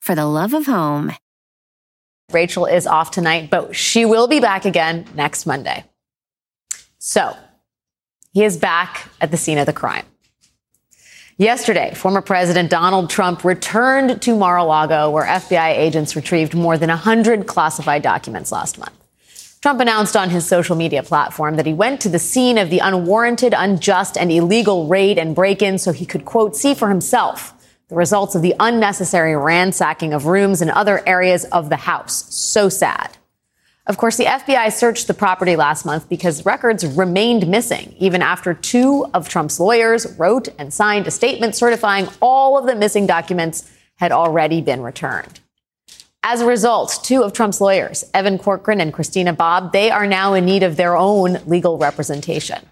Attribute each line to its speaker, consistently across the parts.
Speaker 1: for the love of home.
Speaker 2: Rachel is off tonight, but she will be back again next Monday. So, he is back at the scene of the crime. Yesterday, former President Donald Trump returned to Mar a Lago, where FBI agents retrieved more than 100 classified documents last month. Trump announced on his social media platform that he went to the scene of the unwarranted, unjust, and illegal raid and break in so he could, quote, see for himself the results of the unnecessary ransacking of rooms and other areas of the house. So sad. Of course, the FBI searched the property last month because records remained missing, even after two of Trump's lawyers wrote and signed a statement certifying all of the missing documents had already been returned. As a result, two of Trump's lawyers, Evan Corcoran and Christina Bobb, they are now in need of their own legal representation.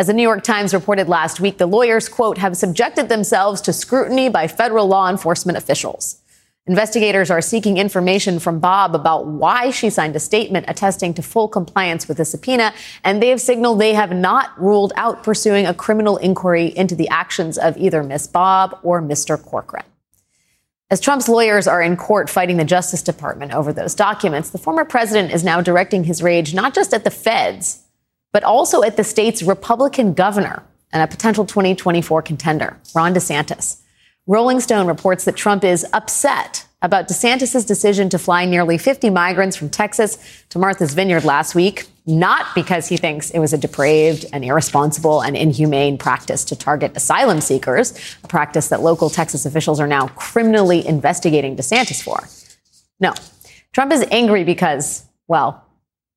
Speaker 2: As the New York Times reported last week, the lawyers, quote, have subjected themselves to scrutiny by federal law enforcement officials. Investigators are seeking information from Bobb about why she signed a statement attesting to full compliance with the subpoena, and they have signaled they have not ruled out pursuing a criminal inquiry into the actions of either Miss Bobb or Mr. Corcoran. As Trump's lawyers are in court fighting the Justice Department over those documents, the former president is now directing his rage not just at the feds, but also at the state's Republican governor and a potential 2024 contender, Ron DeSantis. Rolling Stone reports that Trump is upset about DeSantis' decision to fly nearly 50 migrants from Texas to Martha's Vineyard last week, not because he thinks it was a depraved and irresponsible and inhumane practice to target asylum seekers, a practice that local Texas officials are now criminally investigating DeSantis for. No, Trump is angry because, well,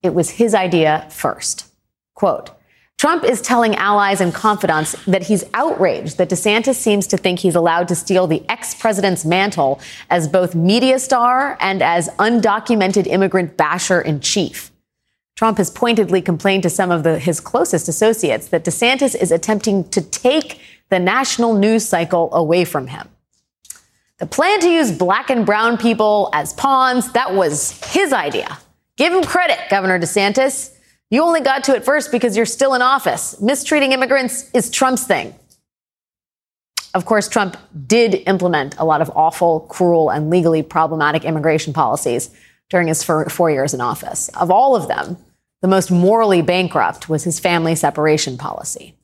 Speaker 2: it was his idea first. Quote, Trump is telling allies and confidants that he's outraged that DeSantis seems to think he's allowed to steal the ex president's mantle as both media star and as undocumented immigrant basher in chief. Trump has pointedly complained to some of the, his closest associates that DeSantis is attempting to take the national news cycle away from him. The plan to use black and brown people as pawns, that was his idea. Give him credit, Governor DeSantis. You only got to it first because you're still in office. Mistreating immigrants is Trump's thing. Of course, Trump did implement a lot of awful, cruel, and legally problematic immigration policies during his four years in office. Of all of them, the most morally bankrupt was his family separation policy.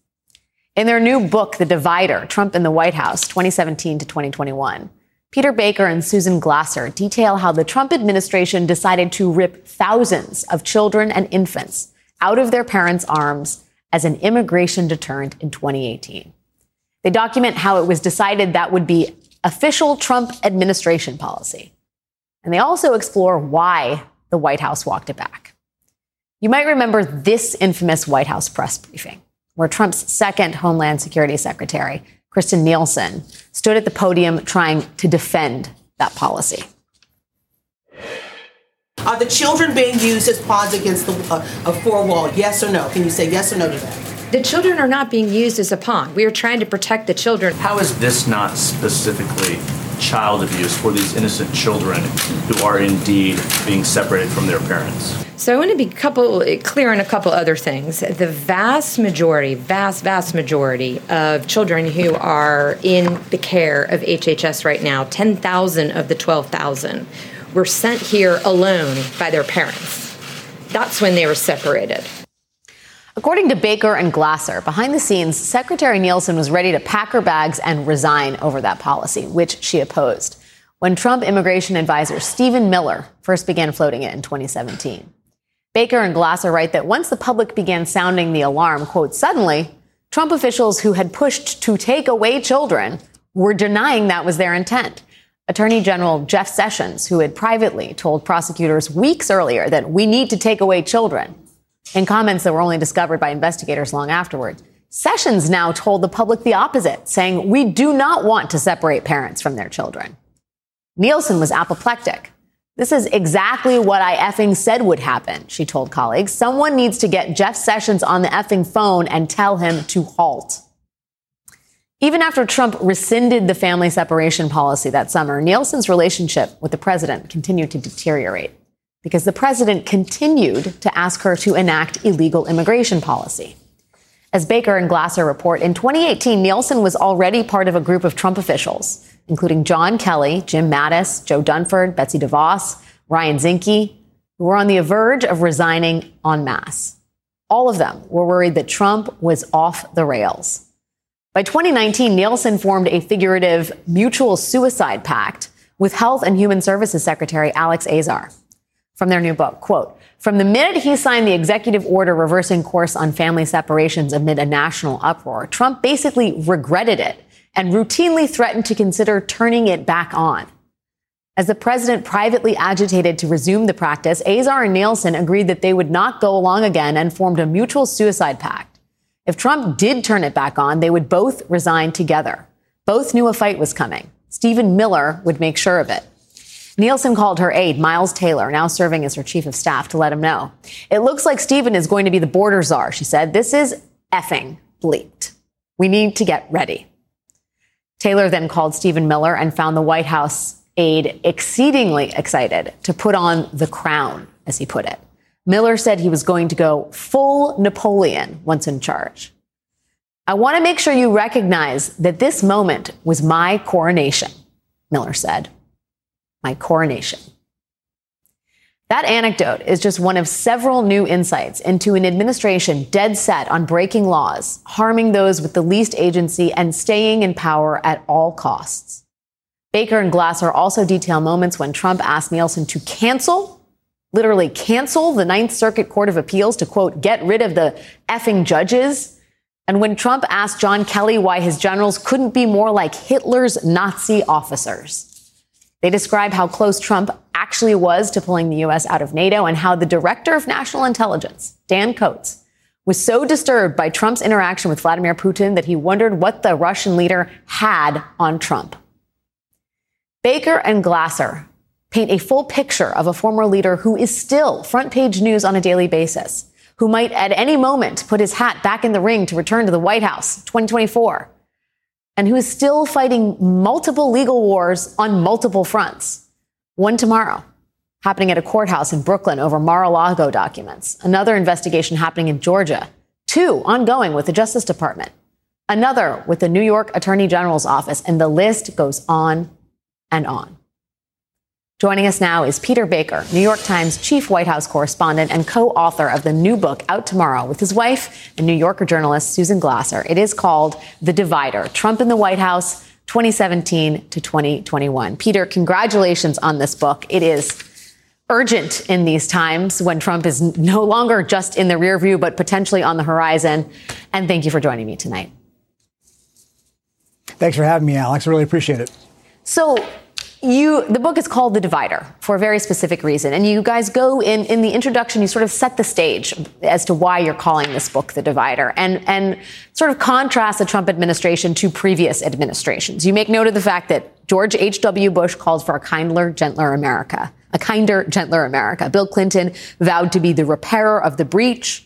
Speaker 2: In their new book, The Divider Trump in the White House, 2017 to 2021, Peter Baker and Susan Glasser detail how the Trump administration decided to rip thousands of children and infants out of their parents' arms as an immigration deterrent in 2018. They document how it was decided that would be official Trump administration policy. And they also explore why the White House walked it back. You might remember this infamous White House press briefing, where Trump's second Homeland Security Secretary, Kirstjen Nielsen, stood at the podium trying to defend that policy.
Speaker 3: Are the children being used as pawns against the, uh, a four wall? Yes or no? Can you say yes or no to that?
Speaker 4: The children are not being used as a pawn. We are trying to protect the children.
Speaker 5: How is this not specifically child abuse for these innocent children who are indeed being separated from their parents?
Speaker 4: So I want to be couple clear on a couple other things. The vast majority, vast, vast majority of children who are in the care of HHS right now, 10,000 of the 12,000 were sent here alone by their parents. That's when they were separated.
Speaker 2: According to Baker and Glasser, behind the scenes, Secretary Nielsen was ready to pack her bags and resign over that policy, which she opposed, when Trump immigration advisor Stephen Miller first began floating it in 2017. Baker and Glasser write that once the public began sounding the alarm, quote, suddenly, Trump officials who had pushed to take away children were denying that was their intent. Attorney General Jeff Sessions, who had privately told prosecutors weeks earlier that we need to take away children, in comments that were only discovered by investigators long afterward, Sessions now told the public the opposite, saying, We do not want to separate parents from their children. Nielsen was apoplectic. This is exactly what I effing said would happen, she told colleagues. Someone needs to get Jeff Sessions on the effing phone and tell him to halt. Even after Trump rescinded the family separation policy that summer, Nielsen's relationship with the president continued to deteriorate because the president continued to ask her to enact illegal immigration policy. As Baker and Glasser report, in 2018, Nielsen was already part of a group of Trump officials including John Kelly, Jim Mattis, Joe Dunford, Betsy DeVos, Ryan Zinke, who were on the verge of resigning en masse. All of them were worried that Trump was off the rails. By 2019, Nielsen formed a figurative mutual suicide pact with Health and Human Services Secretary Alex Azar. From their new book, quote, from the minute he signed the executive order reversing course on family separations amid a national uproar, Trump basically regretted it and routinely threatened to consider turning it back on. As the president privately agitated to resume the practice, Azar and Nielsen agreed that they would not go along again and formed a mutual suicide pact. If Trump did turn it back on, they would both resign together. Both knew a fight was coming. Stephen Miller would make sure of it. Nielsen called her aide, Miles Taylor, now serving as her chief of staff, to let him know. It looks like Stephen is going to be the border czar, she said. This is effing bleaked. We need to get ready. Taylor then called Stephen Miller and found the White House aide exceedingly excited to put on the crown, as he put it. Miller said he was going to go full Napoleon once in charge. I want to make sure you recognize that this moment was my coronation, Miller said. My coronation. That anecdote is just one of several new insights into an administration dead set on breaking laws, harming those with the least agency, and staying in power at all costs. Baker and Glasser also detail moments when Trump asked Nielsen to cancel, literally cancel the Ninth Circuit Court of Appeals to quote, get rid of the effing judges. And when Trump asked John Kelly why his generals couldn't be more like Hitler's Nazi officers. They describe how close Trump actually was to pulling the U.S. out of NATO and how the director of national intelligence, Dan Coats, was so disturbed by Trump's interaction with Vladimir Putin that he wondered what the Russian leader had on Trump. Baker and Glasser paint a full picture of a former leader who is still front page news on a daily basis, who might at any moment put his hat back in the ring to return to the White House 2024 and who is still fighting multiple legal wars on multiple fronts. One tomorrow, happening at a courthouse in Brooklyn over Mar-a-Lago documents. Another investigation happening in Georgia. Two ongoing with the Justice Department. Another with the New York Attorney General's office. And the list goes on and on. Joining us now is Peter Baker, New York Times chief White House correspondent and co-author of the new book out tomorrow with his wife and New Yorker journalist Susan Glasser. It is called The Divider, Trump in the White House 2017 to 2021. Peter, congratulations on this book. It is urgent in these times when Trump is no longer just in the rear view, but potentially on the horizon. And thank you for joining me tonight.
Speaker 6: Thanks for having me, Alex. I really appreciate it.
Speaker 2: So you the book is called the divider for a very specific reason. And you guys go in in the introduction you sort of set the stage as to why you're calling this book the divider. And and sort of contrast the trump administration to previous administrations. You make note of the fact that george h.w bush called for a kinder gentler america a kinder gentler america. Bill clinton vowed to be the repairer of the breach.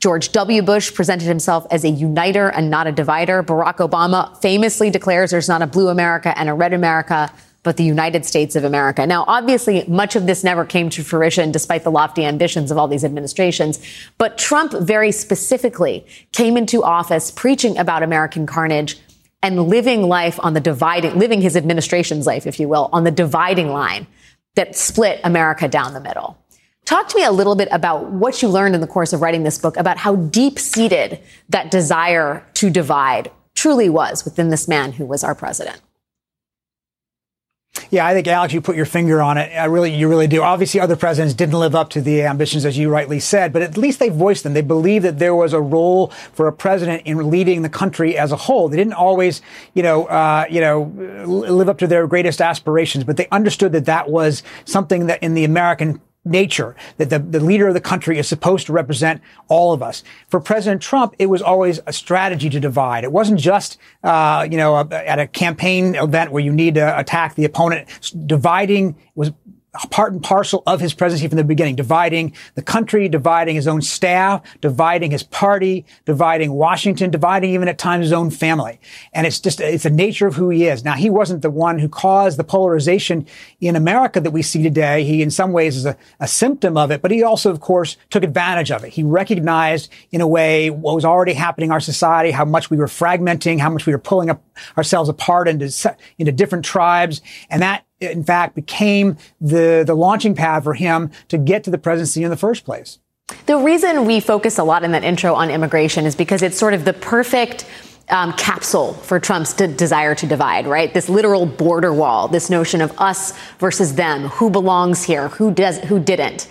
Speaker 2: George W. Bush presented himself as a uniter and not a divider. Barack Obama famously declares there's not a blue America and a red America but the United States of America. Now, obviously, much of this never came to fruition despite the lofty ambitions of all these administrations. But Trump very specifically came into office preaching about American carnage and living life on the dividing, living his administration's life, if you will, on the dividing line that split America down the middle. Talk to me a little bit about what you learned in the course of writing this book about how deep seated that desire to divide truly was within this man who was our president.
Speaker 6: Yeah, I think Alex, you put your finger on it. I really, you really do. Obviously, other presidents didn't live up to the ambitions, as you rightly said, but at least they voiced them. They believed that there was a role for a president in leading the country as a whole. They didn't always, you know, uh, you know, live up to their greatest aspirations, but they understood that that was something that in the American nature that the, the leader of the country is supposed to represent all of us. For President Trump, it was always a strategy to divide. It wasn't just, uh, you know, a, at a campaign event where you need to attack the opponent. Dividing was part and parcel of his presidency from the beginning, dividing the country, dividing his own staff, dividing his party, dividing Washington, dividing even at times his own family. And it's just, it's the nature of who he is. Now, he wasn't the one who caused the polarization in America that we see today. He, in some ways, is a, a symptom of it, but he also, of course, took advantage of it. He recognized, in a way, what was already happening in our society, how much we were fragmenting, how much we were pulling up ourselves apart into, into different tribes. And that in fact, became the, the launching pad for him to get to the presidency in the first place.
Speaker 2: The reason we focus a lot in that intro on immigration is because it's sort of the perfect um, capsule for Trump's de- desire to divide, right? This literal border wall, this notion of us versus them, who belongs here, who does, who didn't.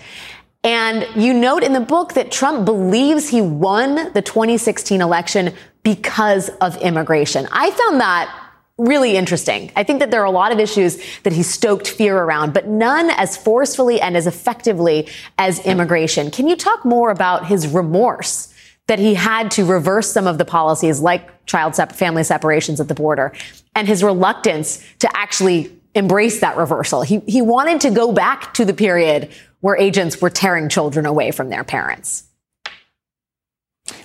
Speaker 2: And you note in the book that Trump believes he won the 2016 election because of immigration. I found that really interesting. I think that there are a lot of issues that he stoked fear around, but none as forcefully and as effectively as immigration. Can you talk more about his remorse that he had to reverse some of the policies like child sep- family separations at the border and his reluctance to actually embrace that reversal? He, he wanted to go back to the period where agents were tearing children away from their parents.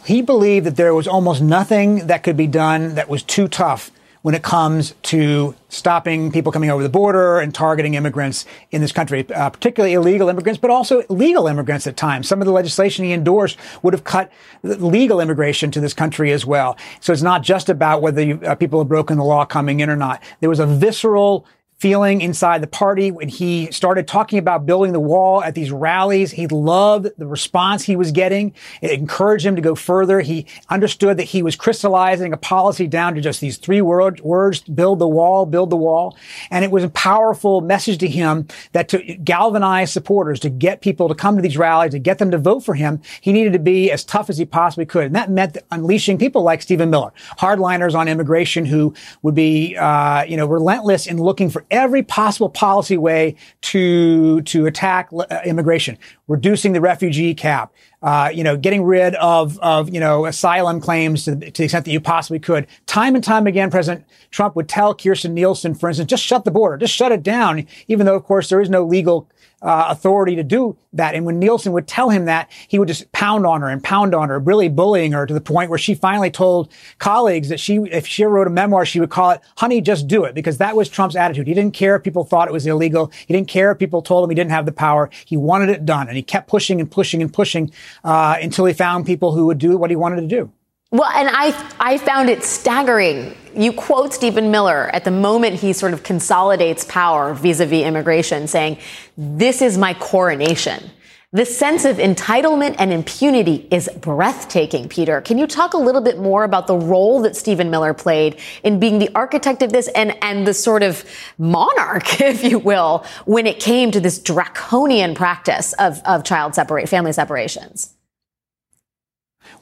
Speaker 6: He believed that there was almost nothing that could be done that was too tough when it comes to stopping people coming over the border and targeting immigrants in this country, uh, particularly illegal immigrants, but also legal immigrants at times. Some of the legislation he endorsed would have cut legal immigration to this country as well. So it's not just about whether you, uh, people have broken the law coming in or not. There was a visceral feeling inside the party when he started talking about building the wall at these rallies. He loved the response he was getting. It encouraged him to go further. He understood that he was crystallizing a policy down to just these three word, words, build the wall, build the wall. And it was a powerful message to him that to galvanize supporters, to get people to come to these rallies, to get them to vote for him, he needed to be as tough as he possibly could. And that meant unleashing people like Stephen Miller, hardliners on immigration who would be, uh, you know, relentless in looking for every possible policy way to to attack uh, immigration, reducing the refugee cap, uh, you know, getting rid of of you know asylum claims to, to, the extent that you possibly could. Time and time again, President Trump would tell Kirstjen Nielsen, for instance, just shut the border, just shut it down, even though of course there is no legal uh, authority to do that. And when Nielsen would tell him that, he would just pound on her and pound on her, really bullying her to the point where she finally told colleagues that she, if she wrote a memoir, she would call it, honey, just do it, because that was Trump's attitude. He didn't care if people thought it was illegal. He didn't care if people told him he didn't have the power. He wanted it done. And he kept pushing and pushing and pushing, uh, until he found people who would do what he wanted to do.
Speaker 2: Well, and I, I found it staggering. You quote Stephen Miller at the moment he sort of consolidates power vis a vis immigration, saying, This is my coronation. The sense of entitlement and impunity is breathtaking, Peter. Can you talk a little bit more about the role that Stephen Miller played in being the architect of this and, and the sort of monarch, if you will, when it came to this draconian practice of, of child separate, family separations?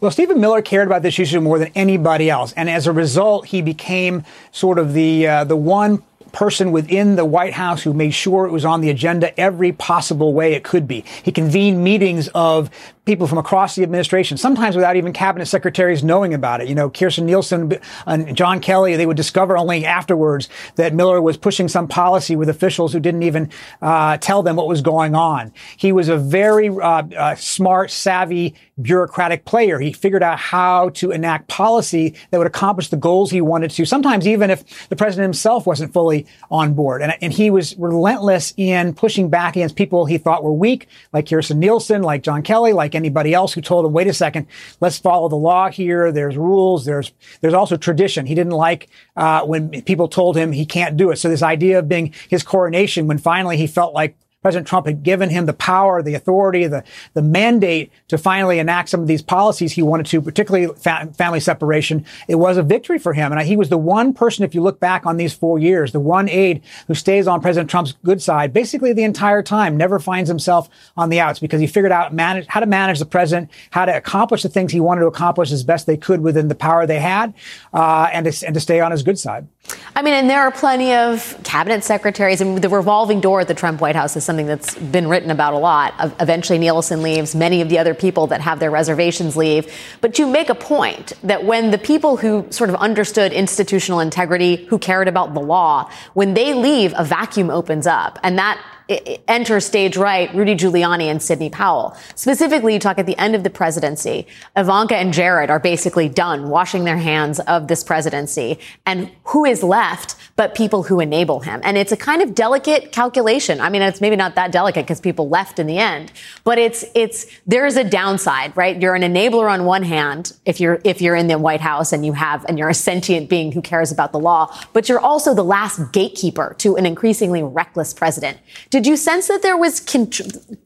Speaker 6: Well, Stephen Miller cared about this issue more than anybody else, and as a result, he became sort of the uh, the one person within the White House who made sure it was on the agenda every possible way it could be. He convened meetings of people from across the administration, sometimes without even cabinet secretaries knowing about it. You know, Kirstjen Nielsen and John Kelly, they would discover only afterwards that Miller was pushing some policy with officials who didn't even uh, tell them what was going on. He was a very uh, uh, smart, savvy, bureaucratic player. He figured out how to enact policy that would accomplish the goals he wanted to, sometimes even if the president himself wasn't fully on board. And, and he was relentless in pushing back against people he thought were weak, like Kirstjen Nielsen, like John Kelly, like like anybody else who told him, wait a second, let's follow the law here. There's rules. There's, there's also tradition. He didn't like, uh, when people told him he can't do it. So this idea of being his coronation, when finally he felt like President Trump had given him the power, the authority, the, the mandate to finally enact some of these policies he wanted to, particularly fa- family separation. It was a victory for him. And he was the one person, if you look back on these four years, the one aide who stays on President Trump's good side basically the entire time, never finds himself on the outs because he figured out manage, how to manage the president, how to accomplish the things he wanted to accomplish as best they could within the power they had, uh, and, to, and to stay on his good side.
Speaker 2: I mean, and there are plenty of cabinet secretaries, and the revolving door at the Trump White House is something that's been written about a lot. Eventually, Nielsen leaves. Many of the other people that have their reservations leave. But you make a point that when the people who sort of understood institutional integrity, who cared about the law, when they leave, a vacuum opens up, and that enter stage right Rudy Giuliani and Sidney Powell. Specifically, you talk at the end of the presidency, Ivanka and Jared are basically done washing their hands of this presidency. And who is left but people who enable him? And it's a kind of delicate calculation. I mean, it's maybe not that delicate because people left in the end, but it's, it's, there's a downside, right? You're an enabler on one hand if you're, if you're in the White House and you have, and you're a sentient being who cares about the law, but you're also the last gatekeeper to an increasingly reckless president. Did you sense that there was,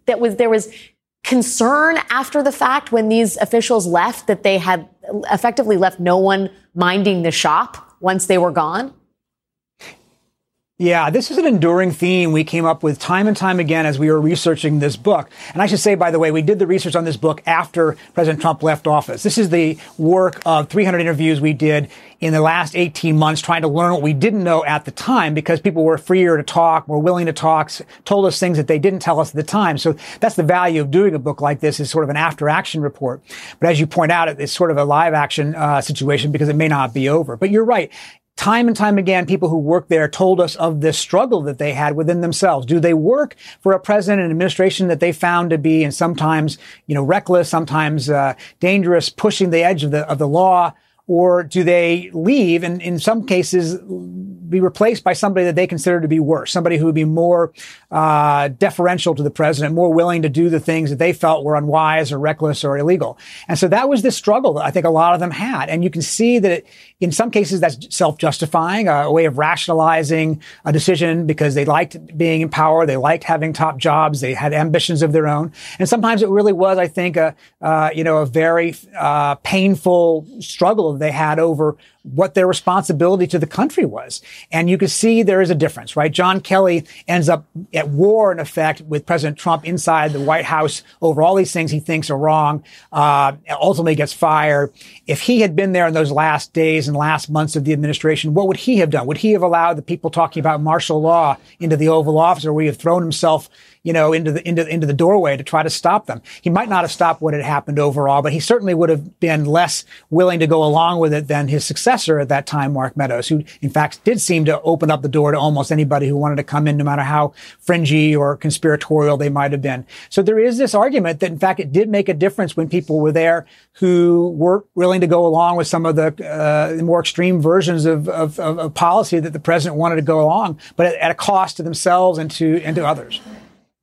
Speaker 2: that was, there was concern after the fact when these officials left that they had effectively left no one minding the shop once they were gone?
Speaker 6: Yeah, this is an enduring theme we came up with time and time again as we were researching this book. And I should say, by the way, we did the research on this book after President Trump left office. This is the work of 300 interviews we did in the last 18 months trying to learn what we didn't know at the time because people were freer to talk, were willing to talk, told us things that they didn't tell us at the time. So that's the value of doing a book like this is sort of an after action report. But as you point out, it's sort of a live action uh, situation because it may not be over. But you're right time and time again, people who work there told us of this struggle that they had within themselves. Do they work for a president and administration that they found to be, and sometimes, you know, reckless, sometimes uh, dangerous, pushing the edge of the of the law? Or do they leave and in some cases be replaced by somebody that they consider to be worse, somebody who would be more uh, deferential to the president, more willing to do the things that they felt were unwise or reckless or illegal. And so that was the struggle that I think a lot of them had. And you can see that it, in some cases that's self-justifying, a way of rationalizing a decision because they liked being in power, they liked having top jobs, they had ambitions of their own. And sometimes it really was, I think, a uh, you know a very uh, painful struggle they had over what their responsibility to the country was. And you can see there is a difference, right? John Kelly ends up at war, in effect, with President Trump inside the White House over all these things he thinks are wrong, uh, ultimately gets fired. If he had been there in those last days and last months of the administration, what would he have done? Would he have allowed the people talking about martial law into the Oval Office, or would he have thrown himself you know, into the, into, into the doorway to try to stop them. He might not have stopped what had happened overall, but he certainly would have been less willing to go along with it than his successor at that time, Mark Meadows, who in fact did seem to open up the door to almost anybody who wanted to come in, no matter how fringy or conspiratorial they might have been. So there is this argument that in fact it did make a difference when people were there who were willing to go along with some of the uh, more extreme versions of, of, of, policy that the president wanted to go along, but at, at a cost to themselves and to and to others.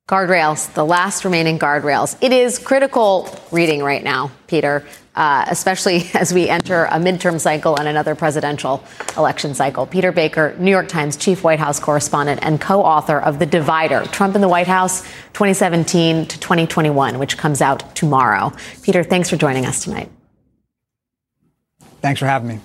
Speaker 2: Guardrails, the last remaining guardrails. It is critical reading right now, Peter, uh, especially as we enter a midterm cycle and another presidential election cycle. Peter Baker, New York Times chief White House correspondent and co author of The Divider Trump in the White House 2017 to 2021, which comes out tomorrow. Peter, thanks for joining us tonight.
Speaker 6: Thanks for having me.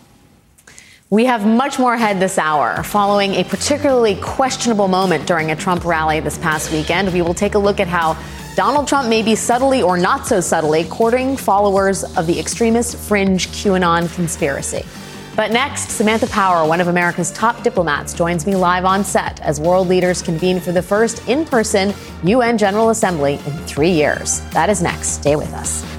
Speaker 2: We have much more ahead this hour. Following a particularly questionable moment during a Trump rally this past weekend, we will take a look at how Donald Trump may be subtly or not so subtly courting followers of the extremist fringe QAnon conspiracy. But next, Samantha Power, one of America's top diplomats, joins me live on set as world leaders convene for the first in person UN General Assembly in three years. That is next. Stay with us.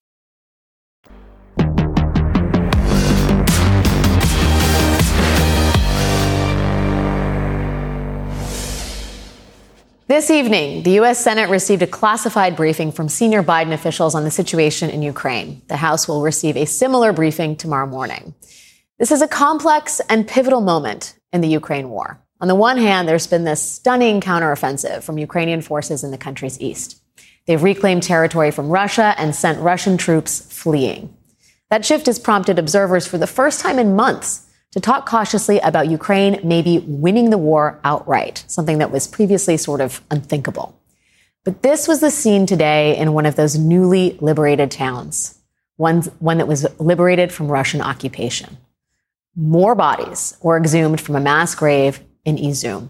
Speaker 2: This evening, the U.S. Senate received a classified briefing from senior Biden officials on the situation in Ukraine. The House will receive a similar briefing tomorrow morning. This is a complex and pivotal moment in the Ukraine war. On the one hand, there's been this stunning counteroffensive from Ukrainian forces in the country's east. They've reclaimed territory from Russia and sent Russian troops fleeing. That shift has prompted observers for the first time in months to talk cautiously about Ukraine maybe winning the war outright, something that was previously sort of unthinkable. But this was the scene today in one of those newly liberated towns, one, one that was liberated from Russian occupation. More bodies were exhumed from a mass grave in Izum.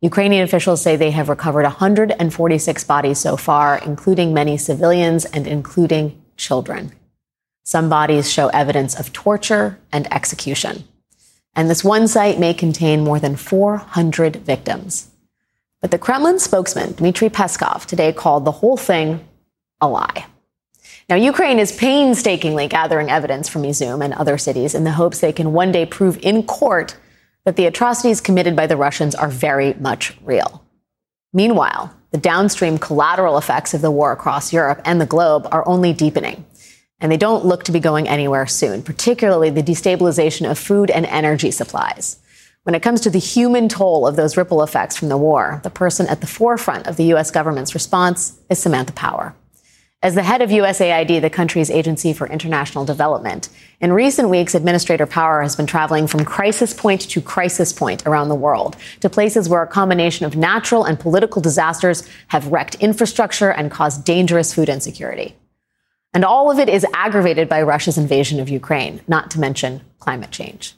Speaker 2: Ukrainian officials say they have recovered 146 bodies so far, including many civilians and including children. Some bodies show evidence of torture and execution. And this one site may contain more than 400 victims. But the Kremlin spokesman, Dmitry Peskov, today called the whole thing a lie. Now, Ukraine is painstakingly gathering evidence from Izum and other cities in the hopes they can one day prove in court that the atrocities committed by the Russians are very much real. Meanwhile, the downstream collateral effects of the war across Europe and the globe are only deepening. And they don't look to be going anywhere soon, particularly the destabilization of food and energy supplies. When it comes to the human toll of those ripple effects from the war, the person at the forefront of the U.S. government's response is Samantha Power. As the head of USAID, the country's agency for international development, in recent weeks, Administrator Power has been traveling from crisis point to crisis point around the world to places where a combination of natural and political disasters have wrecked infrastructure and caused dangerous food insecurity. And all of it is aggravated by Russia's invasion of Ukraine, not to mention climate change.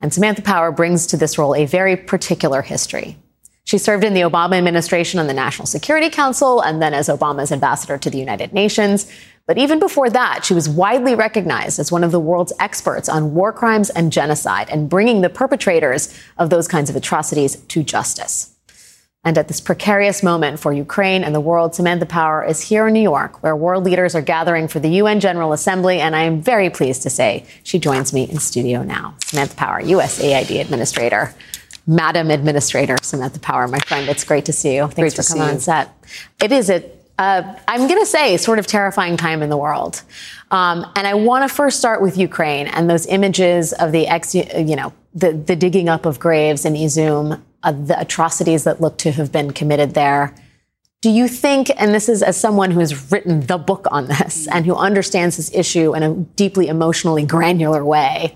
Speaker 2: And Samantha Power brings to this role a very particular history. She served in the Obama administration on the National Security Council and then as Obama's ambassador to the United Nations. But even before that, she was widely recognized as one of the world's experts on war crimes and genocide and bringing the perpetrators of those kinds of atrocities to justice. And at this precarious moment for Ukraine and the world, Samantha Power is here in New York, where world leaders are gathering for the UN General Assembly. And I am very pleased to say she joins me in studio now. Samantha Power, USAID Administrator. Madam Administrator Samantha Power, my friend, it's great to see you. Thanks
Speaker 7: great
Speaker 2: for coming on set. It is a, uh, I'm going to say, sort of terrifying time in the world. Um, and I want to first start with Ukraine and those images of the ex, you know, the, the digging up of graves in Izum uh, the atrocities that look to have been committed there. Do you think, and this is as someone who has written the book on this and who understands this issue in a deeply emotionally granular way,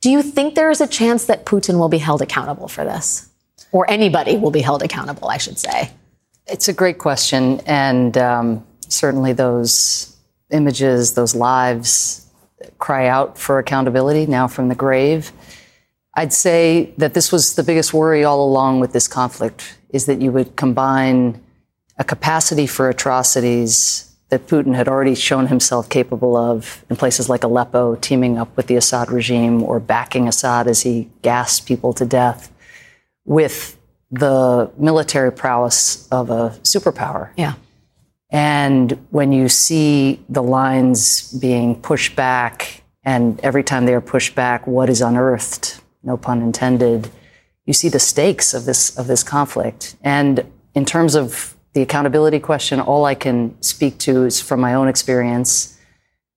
Speaker 2: do you think there is a chance that Putin will be held accountable for this? Or anybody will be held accountable, I should say?
Speaker 7: It's a great question. And um, certainly those images, those lives cry out for accountability now from the grave. I'd say that this was the biggest worry all along with this conflict is that you would combine a capacity for atrocities that Putin had already shown himself capable of in places like Aleppo, teaming up with the Assad regime or backing Assad as he gassed people to death, with the military prowess of a superpower.
Speaker 2: Yeah.
Speaker 7: And when you see the lines being pushed back, and every time they are pushed back, what is unearthed no pun intended, you see the stakes of this of this conflict. And in terms of the accountability question, all I can speak to is from my own experience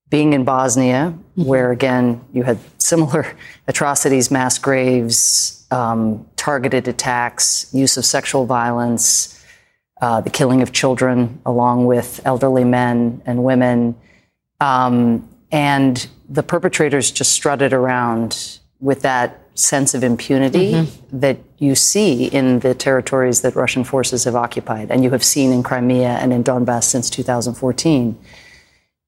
Speaker 7: being in Bosnia, mm-hmm. where again you had similar atrocities, mass graves, um, targeted attacks, use of sexual violence, uh, the killing of children, along with elderly men and women. Um, and the perpetrators just strutted around with that sense of impunity mm-hmm. that you see in the territories that Russian forces have occupied, and you have seen in Crimea and in Donbass since 2014.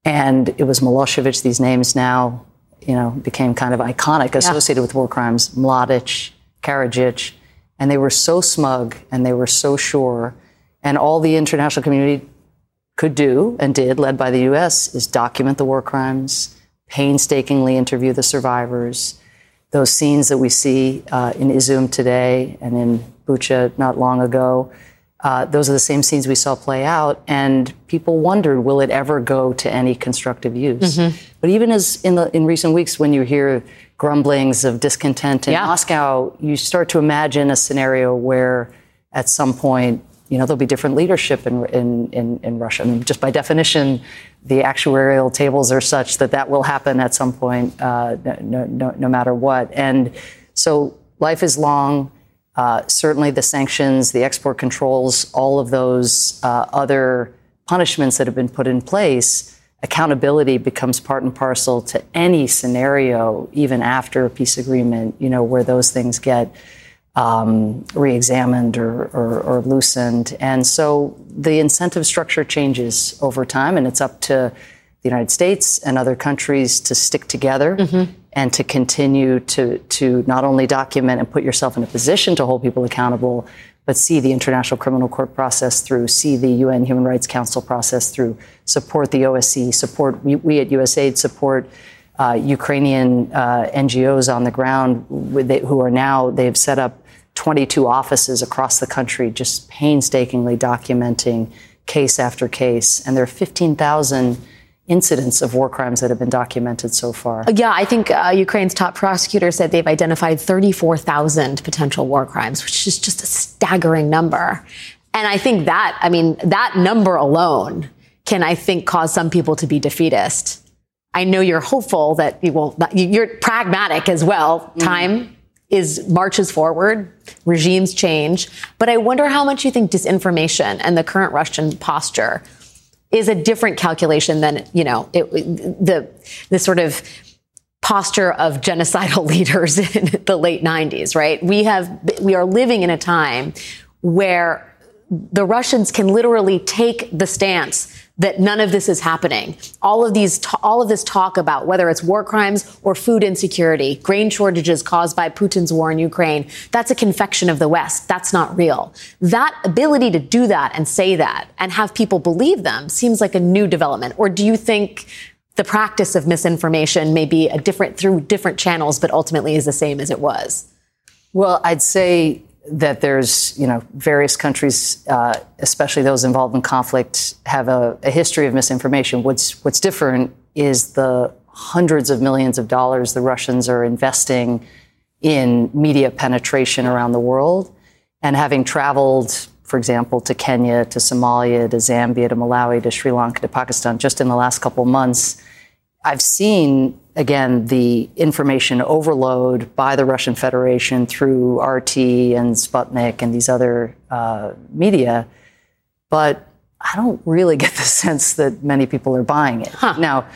Speaker 7: And it was Milosevic, these names now, you know, became kind of iconic, associated yeah. with war crimes, Mladic, Karadzic, and they were so smug and they were so sure. And all the international community could do and did, led by the U.S., is document the war crimes, painstakingly interview the survivors, those scenes that we see uh, in Izum today and in Bucha not long ago, uh, those are the same scenes we saw play out, and people wondered, will it ever go to any constructive use? Mm-hmm. But even as in the in recent weeks, when you hear grumblings of discontent in yeah. Moscow, you start to imagine a scenario where, at some point, you know, there'll be different leadership in, in, in, in, Russia. I mean, just by definition, the actuarial tables are such that that will happen at some point, uh, no, no, no, matter what. And so life is long. Uh, certainly the sanctions, the export controls, all of those uh, other punishments that have been put in place, accountability becomes part and parcel to any scenario, even after a peace agreement, you know, where those things get um, re-examined or, or, or, loosened. And so the incentive structure changes over time, and it's up to the United States and other countries to stick together mm-hmm. and to continue to, to not only document and put yourself in a position to hold people accountable, but see the International Criminal Court process through, see the UN Human Rights Council process through, support the OSCE, support, we, we at USAID support uh, Ukrainian uh, NGOs on the ground who are now, they've set up 22 offices across the country just painstakingly documenting case after case. And there are 15,000 incidents of war crimes that have been documented so far.
Speaker 2: Yeah, I think uh, Ukraine's top prosecutor said they've identified 34,000 potential war crimes, which is just a staggering number. And I think that, I mean, that number alone can, I think, cause some people to be defeatist. I know you're hopeful that you won't, you're pragmatic as well. Mm. Time is marches forward, regimes change. But I wonder how much you think disinformation and the current Russian posture is a different calculation than, you know, it, the, the sort of posture of genocidal leaders in the late 90s, right? We have, we are living in a time where the Russians can literally take the stance that none of this is happening. All of these, all of this talk about whether it's war crimes or food insecurity, grain shortages caused by Putin's war in Ukraine, that's a confection of the West. That's not real. That ability to do that and say that and have people believe them seems like a new development. Or do you think the practice of misinformation may be a different through different channels, but ultimately is the same as it was?
Speaker 7: Well, I'd say that there's, you know, various countries, uh, especially those involved in conflict, have a, a, history of misinformation. What's what's different is the hundreds of millions of dollars the Russians are investing in media penetration around the world, and having traveled, for example, to Kenya, to Somalia, to Zambia, to Malawi, to Sri Lanka, to Pakistan, just in the last couple months, I've seen again, the information overload by the Russian Federation through RT and Sputnik and these other uh, media. But I don't really get the sense that many people are buying it. Huh. Now,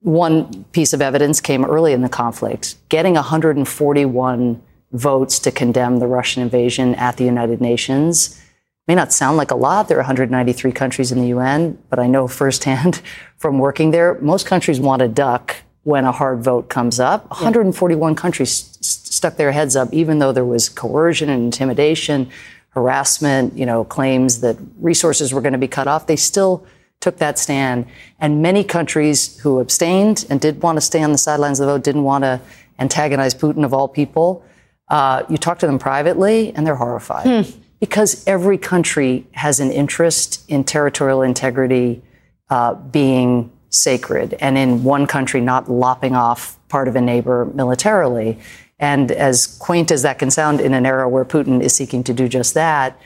Speaker 7: one piece of evidence came early in the conflict. Getting 141 votes to condemn the Russian invasion at the United Nations may not sound like a lot. There are 193 countries in the UN, but I know firsthand from working there, most countries want a duck when a hard vote comes up. 141 countries st- stuck their heads up, even though there was coercion and intimidation, harassment, you know, claims that resources were going to be cut off. They still took that stand. And many countries who abstained and did want to stay on the sidelines of the vote, didn't want to antagonize Putin of all people. Uh, you talk to them privately, and they're horrified. Hmm. Because every country has an interest in territorial integrity uh, being sacred, and in one country not lopping off part of a neighbor militarily. And as quaint as that can sound in an era where Putin is seeking to do just that,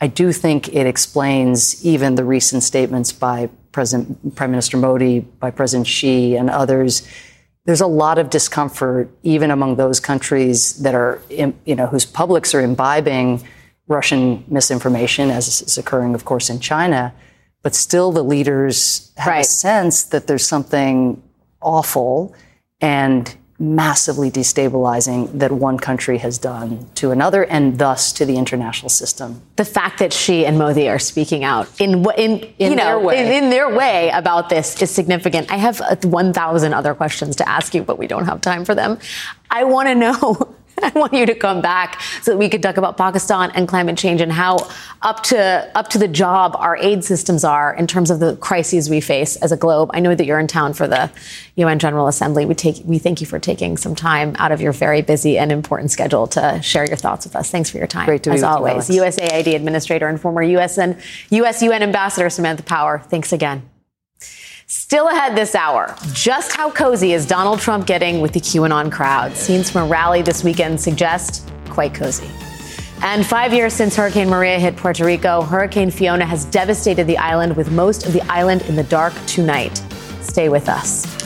Speaker 7: I do think it explains even the recent statements by President, Prime Minister Modi, by President Xi, and others. There's a lot of discomfort, even among those countries that are, you know, whose publics are imbibing Russian misinformation, as is occurring, of course, in China but still the leaders have right. a sense that there's something awful and massively destabilizing that one country has done to another and thus to the international system.
Speaker 2: The fact that Xi and Modi are speaking out in in, in you know
Speaker 7: in,
Speaker 2: in, their way about this is significant. I have 1,000 other questions to ask you, but we don't have time for them. I want to know I want you to come back so that we could talk about Pakistan and climate change and how up to up to the job our aid systems are in terms of the crises we face as a globe. I know that you're in town for the UN General Assembly. We take we thank you for taking some time out of your very busy and important schedule to share your thoughts with us. Thanks for your time.
Speaker 7: Great to
Speaker 2: as
Speaker 7: be
Speaker 2: always.
Speaker 7: You,
Speaker 2: USAID Administrator and former US and US UN Ambassador Samantha Power. Thanks again. Still ahead this hour, just how cozy is Donald Trump getting with the QAnon crowd? Scenes from a rally this weekend suggest quite cozy. And five years since Hurricane Maria hit Puerto Rico, Hurricane Fiona has devastated the island with most of the island in the dark tonight. Stay with us.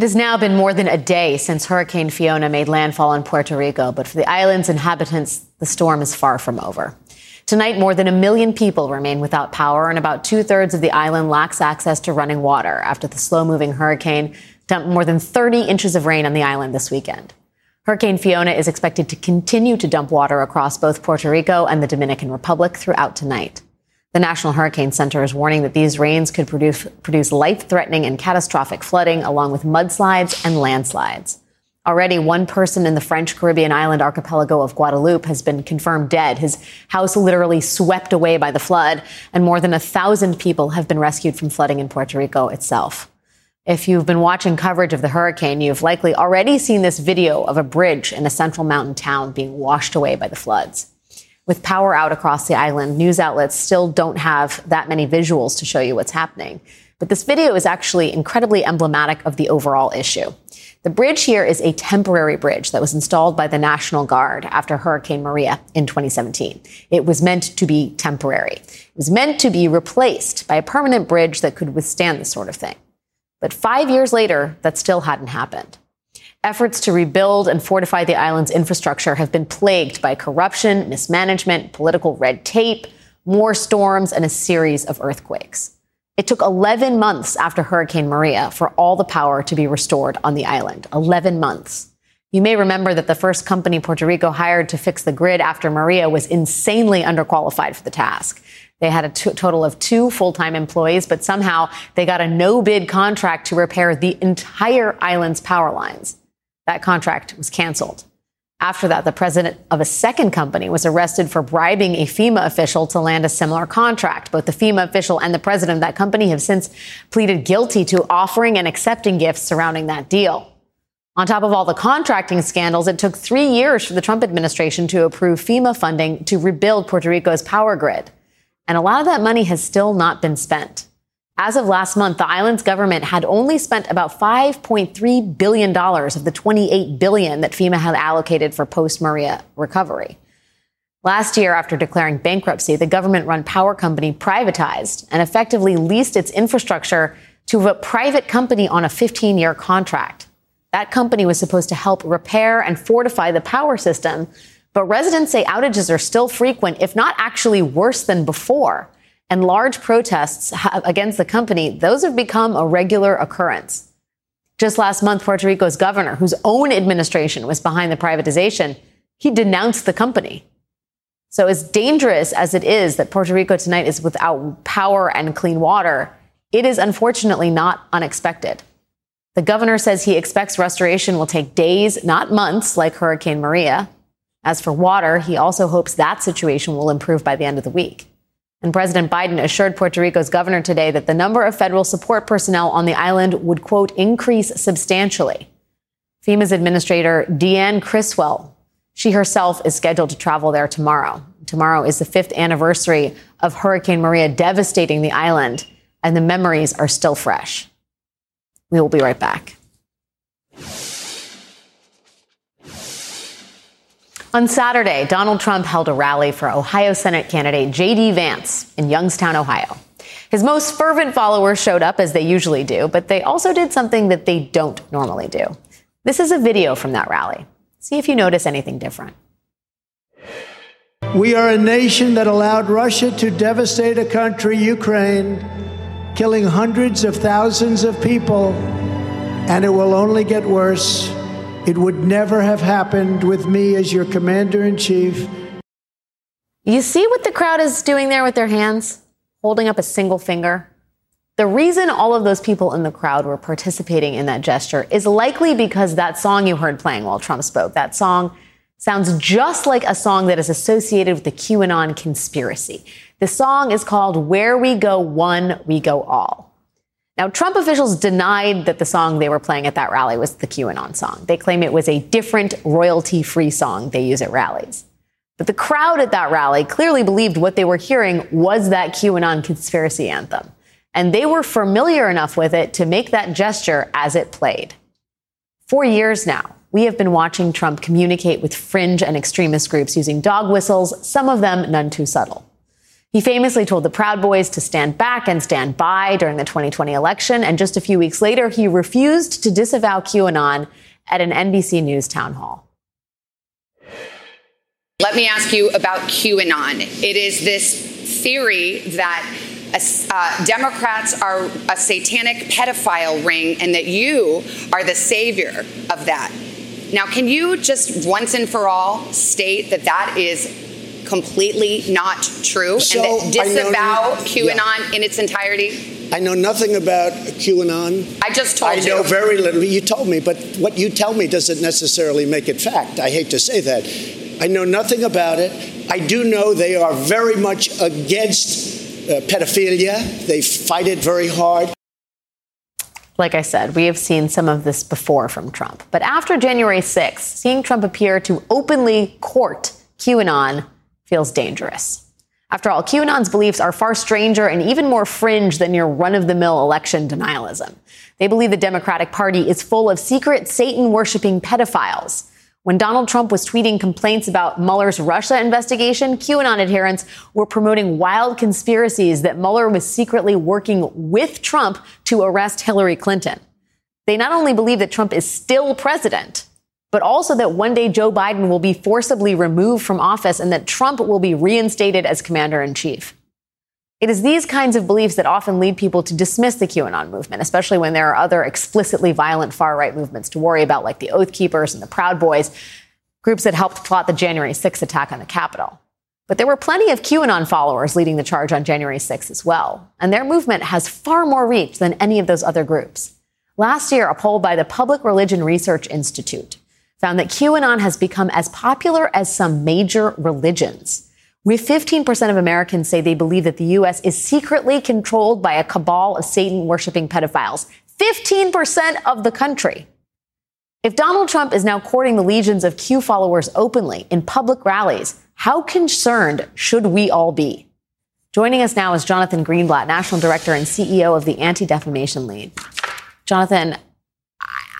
Speaker 2: It has now been more than a day since Hurricane Fiona made landfall in Puerto Rico, but for the island's inhabitants, the storm is far from over. Tonight, more than a million people remain without power, and about two thirds of the island lacks access to running water after the slow moving hurricane dumped more than 30 inches of rain on the island this weekend. Hurricane Fiona is expected to continue to dump water across both Puerto Rico and the Dominican Republic throughout tonight. The National Hurricane Center is warning that these rains could produce, produce life threatening and catastrophic flooding, along with mudslides and landslides. Already, one person in the French Caribbean island archipelago of Guadeloupe has been confirmed dead. His house literally swept away by the flood, and more than a thousand people have been rescued from flooding in Puerto Rico itself. If you've been watching coverage of the hurricane, you've likely already seen this video of a bridge in a central mountain town being washed away by the floods. With power out across the island, news outlets still don't have that many visuals to show you what's happening. But this video is actually incredibly emblematic of the overall issue. The bridge here is a temporary bridge that was installed by the National Guard after Hurricane Maria in 2017. It was meant to be temporary. It was meant to be replaced by a permanent bridge that could withstand this sort of thing. But five years later, that still hadn't happened. Efforts to rebuild and fortify the island's infrastructure have been plagued by corruption, mismanagement, political red tape, more storms, and a series of earthquakes. It took 11 months after Hurricane Maria for all the power to be restored on the island. 11 months. You may remember that the first company Puerto Rico hired to fix the grid after Maria was insanely underqualified for the task. They had a t- total of two full time employees, but somehow they got a no bid contract to repair the entire island's power lines. That contract was canceled. After that, the president of a second company was arrested for bribing a FEMA official to land a similar contract. Both the FEMA official and the president of that company have since pleaded guilty to offering and accepting gifts surrounding that deal. On top of all the contracting scandals, it took three years for the Trump administration to approve FEMA funding to rebuild Puerto Rico's power grid. And a lot of that money has still not been spent. As of last month, the island's government had only spent about $5.3 billion of the 28 billion that FEMA had allocated for post-Maria recovery. Last year, after declaring bankruptcy, the government run power company privatized and effectively leased its infrastructure to a private company on a 15 year contract. That company was supposed to help repair and fortify the power system, but residents say outages are still frequent, if not actually worse than before and large protests against the company, those have become a regular occurrence. Just last month, Puerto Rico's governor, whose own administration was behind the privatization, he denounced the company. So, as dangerous as it is that Puerto Rico tonight is without power and clean water, it is unfortunately not unexpected. The governor says he expects restoration will take days, not months, like Hurricane Maria. As for water, he also hopes that situation will improve by the end of the week. And President Biden assured Puerto Rico's governor today that the number of federal support personnel on the island would, quote, increase substantially. FEMA's administrator, Deanne Criswell, she herself is scheduled to travel there tomorrow. Tomorrow is the fifth anniversary of Hurricane Maria devastating the island, and the memories are still fresh. We will be right back. On Saturday, Donald Trump held a rally for Ohio Senate candidate J.D. Vance in Youngstown, Ohio. His most fervent followers showed up as they usually do, but they also did something that they don't normally do. This is a video from that rally. See if you notice anything different.
Speaker 8: We are a nation that allowed Russia to devastate a country, Ukraine, killing hundreds of thousands of people, and it will only get worse. It would never have happened with me as your commander in chief.
Speaker 2: You see what the crowd is doing there with their hands? Holding up a single finger? The reason all of those people in the crowd were participating in that gesture is likely because that song you heard playing while Trump spoke, that song sounds just like a song that is associated with the QAnon conspiracy. The song is called Where We Go One, We Go All. Now, Trump officials denied that the song they were playing at that rally was the QAnon song. They claim it was a different royalty free song they use at rallies. But the crowd at that rally clearly believed what they were hearing was that QAnon conspiracy anthem. And they were familiar enough with it to make that gesture as it played. For years now, we have been watching Trump communicate with fringe and extremist groups using dog whistles, some of them none too subtle. He famously told the Proud Boys to stand back and stand by during the 2020 election, and just a few weeks later, he refused to disavow QAnon at an NBC News town hall.
Speaker 9: Let me ask you about QAnon. It is this theory that uh, Democrats are a satanic pedophile ring and that you are the savior of that. Now, can you just once and for all state that that is completely not true so and that disavow QAnon yeah. in its entirety?
Speaker 8: I know nothing about QAnon.
Speaker 9: I just told
Speaker 8: I
Speaker 9: you.
Speaker 8: I know very little. You told me, but what you tell me doesn't necessarily make it fact. I hate to say that. I know nothing about it. I do know they are very much against uh, pedophilia. They fight it very hard.
Speaker 2: Like I said, we have seen some of this before from Trump. But after January 6th, seeing Trump appear to openly court QAnon feels dangerous. After all, QAnon's beliefs are far stranger and even more fringe than your run of the mill election denialism. They believe the Democratic Party is full of secret Satan worshiping pedophiles. When Donald Trump was tweeting complaints about Mueller's Russia investigation, QAnon adherents were promoting wild conspiracies that Mueller was secretly working with Trump to arrest Hillary Clinton. They not only believe that Trump is still president, but also that one day Joe Biden will be forcibly removed from office and that Trump will be reinstated as commander in chief. It is these kinds of beliefs that often lead people to dismiss the QAnon movement, especially when there are other explicitly violent far right movements to worry about, like the Oath Keepers and the Proud Boys, groups that helped plot the January 6th attack on the Capitol. But there were plenty of QAnon followers leading the charge on January 6th as well, and their movement has far more reach than any of those other groups. Last year, a poll by the Public Religion Research Institute found that QAnon has become as popular as some major religions. With 15% of Americans say they believe that the U.S. is secretly controlled by a cabal of Satan worshiping pedophiles. 15% of the country. If Donald Trump is now courting the legions of Q followers openly in public rallies, how concerned should we all be? Joining us now is Jonathan Greenblatt, National Director and CEO of the Anti Defamation League. Jonathan,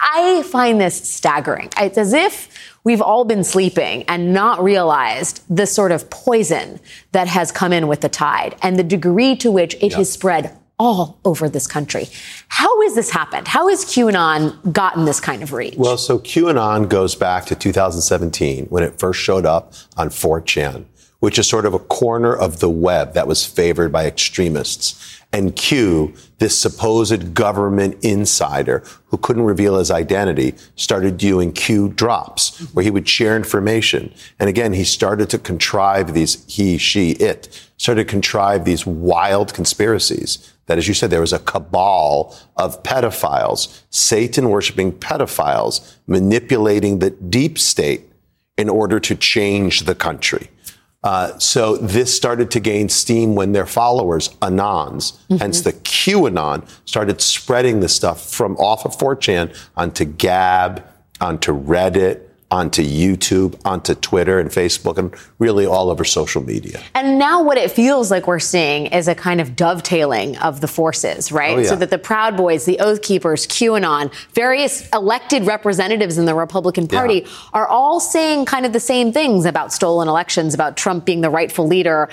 Speaker 2: I find this staggering. It's as if we've all been sleeping and not realized the sort of poison that has come in with the tide and the degree to which it yep. has spread all over this country. How has this happened? How has QAnon gotten this kind of reach?
Speaker 10: Well, so QAnon goes back to 2017 when it first showed up on 4chan, which is sort of a corner of the web that was favored by extremists and Q, this supposed government insider who couldn't reveal his identity, started doing Q drops where he would share information. And again, he started to contrive these, he, she, it, started to contrive these wild conspiracies that, as you said, there was a cabal of pedophiles, Satan worshiping pedophiles, manipulating the deep state in order to change the country. Uh, so this started to gain steam when their followers, Anons, mm-hmm. hence the QAnon, started spreading the stuff from off of 4chan onto Gab, onto Reddit, onto YouTube, onto Twitter and Facebook, and really all over social media.
Speaker 2: And now what it feels like we're seeing is a kind of dovetailing of the forces, right?
Speaker 10: Oh, yeah.
Speaker 2: So that the Proud Boys, the Oath Keepers, QAnon, various elected representatives in the Republican Party
Speaker 10: Yeah.
Speaker 2: are all saying kind of the same things about stolen elections, about Trump being the rightful leader.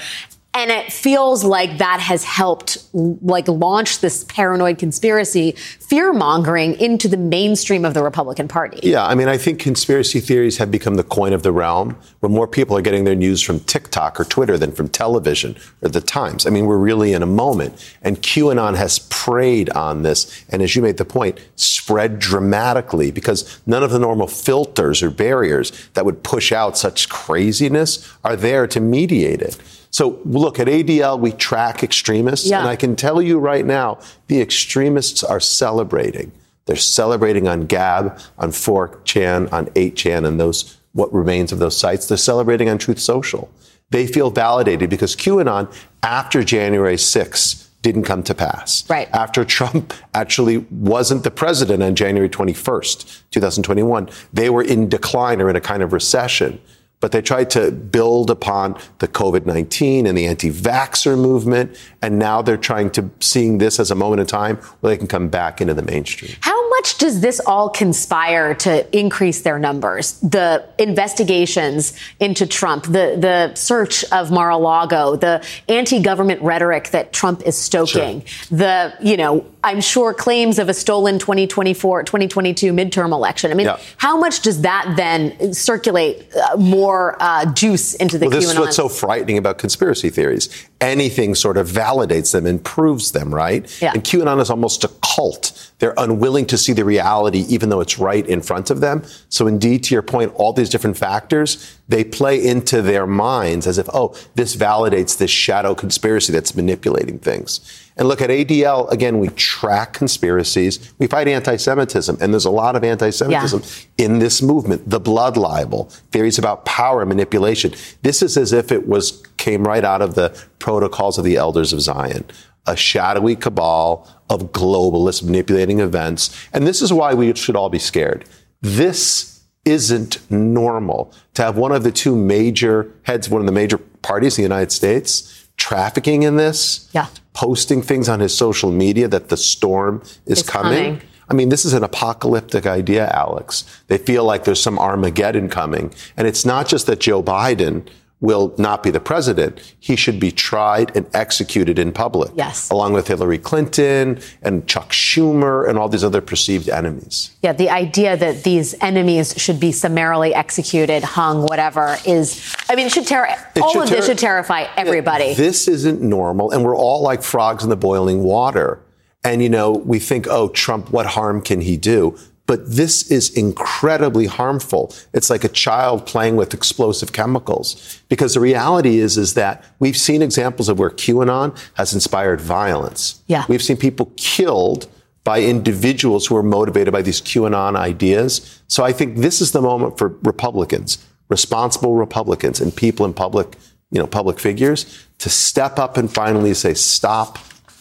Speaker 2: And it feels like that has helped like launch this paranoid conspiracy, fear mongering into the mainstream of the Republican Party.
Speaker 10: Yeah, I mean, I think conspiracy theories have become the coin of the realm, where more people are getting their news from TikTok or Twitter than from television or the Times. I mean, we're really in a moment, and QAnon has preyed on this, and as you made the point, spread dramatically because none of the normal filters or barriers that would push out such craziness are there to mediate it. So look at ADL, we track extremists,
Speaker 2: Yeah.
Speaker 10: and I can tell you right now, the extremists are celebrating. They're celebrating on Gab, on 4chan, on 8chan, and those what remains of those sites. They're celebrating on Truth Social. They feel validated because QAnon, after January 6th, didn't come to pass.
Speaker 2: Right.
Speaker 10: After Trump actually wasn't the president on January 21st, 2021, they were in decline or in a kind of recession. But they tried to build upon the COVID 19 and the anti vaxxer movement. And now they're trying to seeing this as a moment in time where they can come back into the mainstream.
Speaker 2: How much does this all conspire to increase their numbers? The investigations into Trump, the, the search of Mar-a-Lago, the anti-government rhetoric that Trump is stoking, the, you know, I'm sure claims of a stolen 2024, 2022 midterm election. I mean,
Speaker 10: Yeah.
Speaker 2: how much does that then circulate uh, more uh, juice into the
Speaker 10: well, this is what's so frightening about conspiracy theories. Anything sort of validates them and proves them, right?
Speaker 2: Yeah.
Speaker 10: And QAnon is almost a cult. They're unwilling to see the reality, even though it's right in front of them. So, indeed, to your point, all these different factors, they play into their minds as if, oh, this validates this shadow conspiracy that's manipulating things. And look at ADL, again, we track conspiracies. We fight anti Semitism, and there's a lot of anti Semitism in this movement. The blood libel, theories about power manipulation. This is as if it was came right out of the protocols of the elders of Zion. A shadowy cabal of globalists manipulating events. And this is why we should all be scared. This isn't normal to have one of the two major heads, one of the major parties in the United States, trafficking in this,
Speaker 2: Yeah.
Speaker 10: posting things on his social media that the storm is coming.
Speaker 2: coming.
Speaker 10: I mean, this is an apocalyptic idea, Alex. They feel like there's some Armageddon coming. And it's not just that Joe Biden will not be the president. He should be tried and executed in public.
Speaker 2: Yes.
Speaker 10: Along with Hillary Clinton and Chuck Schumer and all these other perceived enemies.
Speaker 2: Yeah, the idea that these enemies should be summarily executed, hung, whatever, is, I mean, it should terror,
Speaker 10: It
Speaker 2: all
Speaker 10: should
Speaker 2: of this should terrify everybody.
Speaker 10: This isn't normal, and we're all like frogs in the boiling water. And, you know, we think, oh, Trump, what harm can he do? But this is incredibly harmful. It's like a child playing with explosive chemicals. Because the reality is, is that we've seen examples of where QAnon has inspired violence.
Speaker 2: Yeah.
Speaker 10: We've seen people killed by individuals who are motivated by these QAnon ideas. So I think this is the moment for Republicans, responsible Republicans and people in public, you know, public figures to step up and finally say, stop,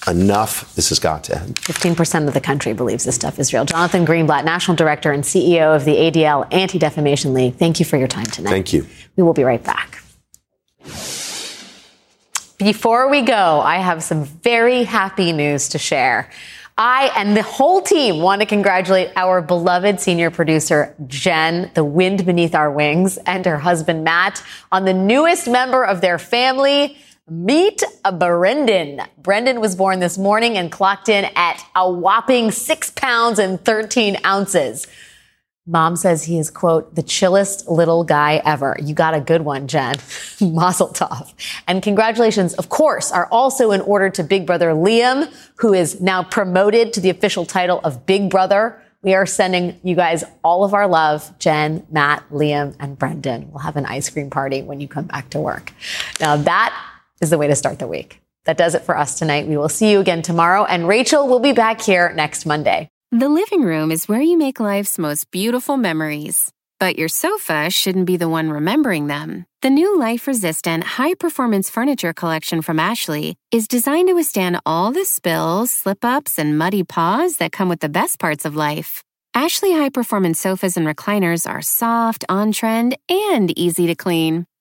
Speaker 10: enough, this has got to end.
Speaker 2: 15% of the country believes this stuff is real. Jonathan Greenblatt, National Director and CEO of the ADL Anti Defamation League, thank you for your time tonight.
Speaker 10: Thank you.
Speaker 2: We will be right back. Before we go, I have some very happy news to share. I and the whole team want to congratulate our beloved senior producer, Jen, the wind beneath our wings, and her husband, Matt, on the newest member of their family. Meet Brendan. Brendan was born this morning and clocked in at a whopping six pounds and 13 ounces. Mom says he is, quote, the chillest little guy ever. You got a good one, Jen. Mazel tov. And congratulations, of course, are also in order to Big Brother Liam, who is now promoted to the official title of Big Brother. We are sending you guys all of our love, Jen, Matt, Liam, and Brendan. We'll have an ice cream party when you come back to work. Now that is the way to start the week. That does it for us tonight. We will see you again tomorrow, and Rachel will be back here next Monday.
Speaker 11: The living room is where you make life's most beautiful memories. But your sofa shouldn't be the one remembering them. The new life resistant, high performance furniture collection from Ashley is designed to withstand all the spills, slip ups, and muddy paws that come with the best parts of life.
Speaker 1: Ashley high performance sofas and recliners are soft, on trend, and easy to clean.